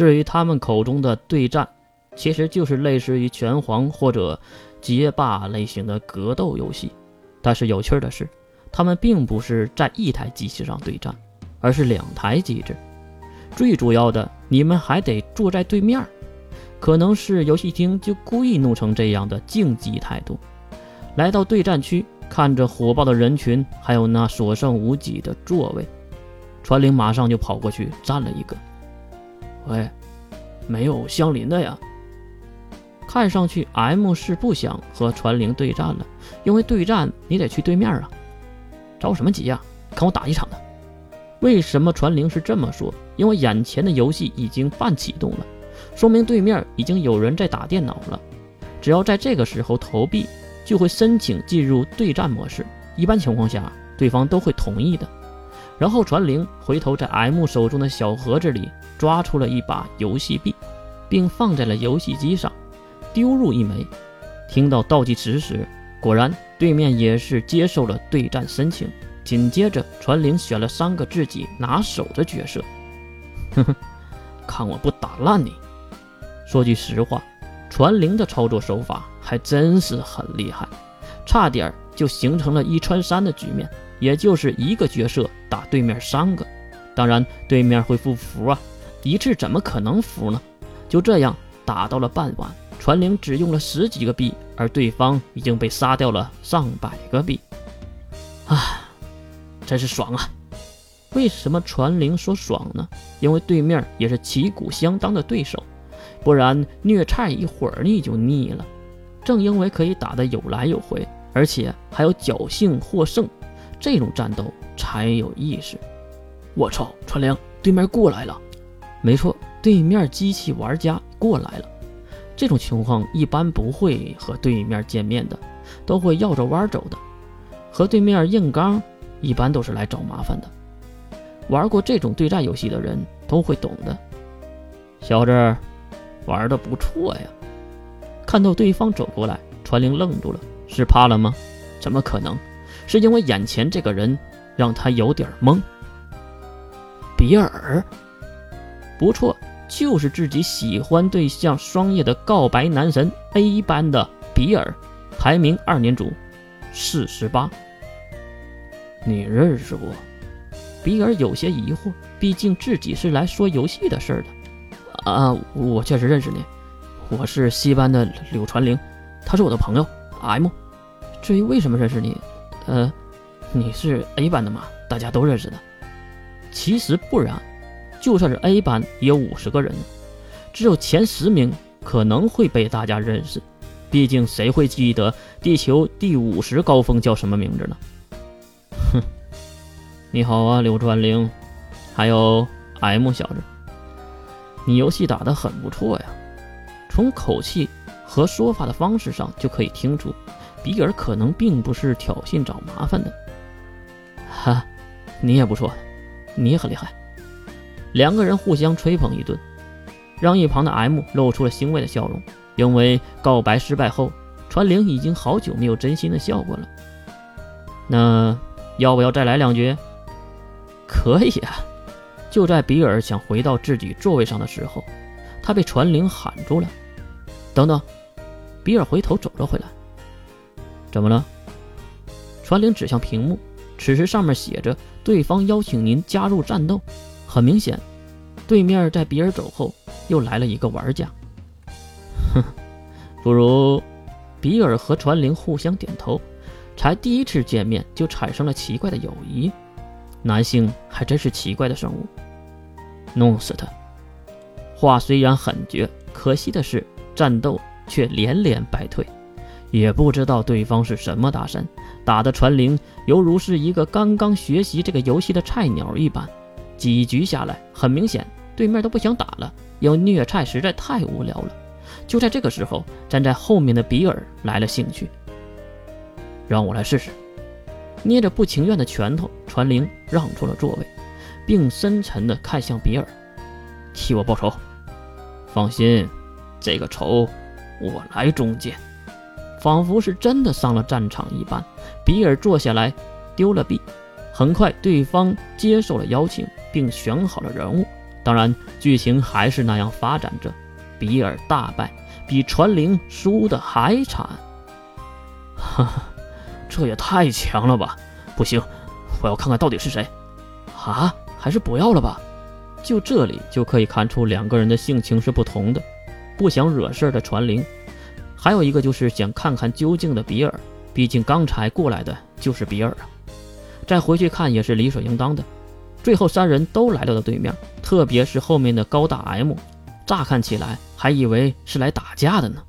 至于他们口中的对战，其实就是类似于拳皇或者街霸类型的格斗游戏。但是有趣的是，他们并不是在一台机器上对战，而是两台机制。最主要的，你们还得坐在对面。可能是游戏厅就故意弄成这样的竞技态度。来到对战区，看着火爆的人群，还有那所剩无几的座位，传灵马上就跑过去占了一个。喂，没有相邻的呀。看上去 M 是不想和传灵对战了，因为对战你得去对面啊。着什么急呀？看我打一场的。为什么传灵是这么说？因为眼前的游戏已经半启动了，说明对面已经有人在打电脑了。只要在这个时候投币，就会申请进入对战模式。一般情况下，对方都会同意的。然后传灵回头在 M 手中的小盒子里抓出了一把游戏币，并放在了游戏机上，丢入一枚。听到倒计时时，果然对面也是接受了对战申请。紧接着，传灵选了三个自己拿手的角色。哼哼，看我不打烂你！说句实话，传灵的操作手法还真是很厉害，差点就形成了一穿三的局面，也就是一个角色打对面三个。当然，对面会不服啊，一次怎么可能服呢？就这样打到了傍晚，传灵只用了十几个币，而对方已经被杀掉了上百个币。啊！真是爽啊！为什么传灵说爽呢？因为对面也是旗鼓相当的对手，不然虐菜一会儿你就腻了。正因为可以打得有来有回，而且还有侥幸获胜，这种战斗才有意思。我操，传灵，对面过来了！没错，对面机器玩家过来了。这种情况一般不会和对面见面的，都会绕着弯走的，和对面硬刚。一般都是来找麻烦的。玩过这种对战游戏的人都会懂的。小子，玩的不错呀！看到对方走过来，传灵愣住了。是怕了吗？怎么可能？是因为眼前这个人让他有点懵。比尔，不错，就是自己喜欢对象双叶的告白男神 A 班的比尔，排名二年组，四十八。你认识我？比尔有些疑惑，毕竟自己是来说游戏的事儿的。啊，我确实认识你，我是西班的柳传玲，他是我的朋友 M。至于为什么认识你，呃，你是 A 班的吗，大家都认识的。其实不然，就算是 A 班也有五十个人，只有前十名可能会被大家认识。毕竟谁会记得地球第五十高峰叫什么名字呢？哼，你好啊，刘传灵，还有 M 小子，你游戏打得很不错呀。从口气和说话的方式上就可以听出，比尔可能并不是挑衅找麻烦的。哈，你也不错，你也很厉害。两个人互相吹捧一顿，让一旁的 M 露出了欣慰的笑容，因为告白失败后，传灵已经好久没有真心的笑过了。那。要不要再来两局？可以啊！就在比尔想回到自己座位上的时候，他被传灵喊住了。等等！比尔回头走了回来。怎么了？传灵指向屏幕，此时上面写着“对方邀请您加入战斗”。很明显，对面在比尔走后又来了一个玩家。哼，不如……比尔和传灵互相点头。才第一次见面就产生了奇怪的友谊，男性还真是奇怪的生物。弄死他！话虽然很绝，可惜的是战斗却连连败退。也不知道对方是什么大神，打的传灵犹如是一个刚刚学习这个游戏的菜鸟一般。几局下来，很明显对面都不想打了，要虐菜实在太无聊了。就在这个时候，站在后面的比尔来了兴趣。让我来试试。捏着不情愿的拳头，传灵让出了座位，并深沉地看向比尔：“替我报仇。放心，这个仇我来终结。”仿佛是真的上了战场一般，比尔坐下来，丢了币。很快，对方接受了邀请，并选好了人物，当然，剧情还是那样发展着，比尔大败，比传灵输的还惨。哈哈，这也太强了吧！不行，我要看看到底是谁。啊，还是不要了吧。就这里就可以看出两个人的性情是不同的，不想惹事的传灵，还有一个就是想看看究竟的比尔。毕竟刚才过来的就是比尔啊，再回去看也是理所应当的。最后三人都来到了对面，特别是后面的高大 M，乍看起来还以为是来打架的呢。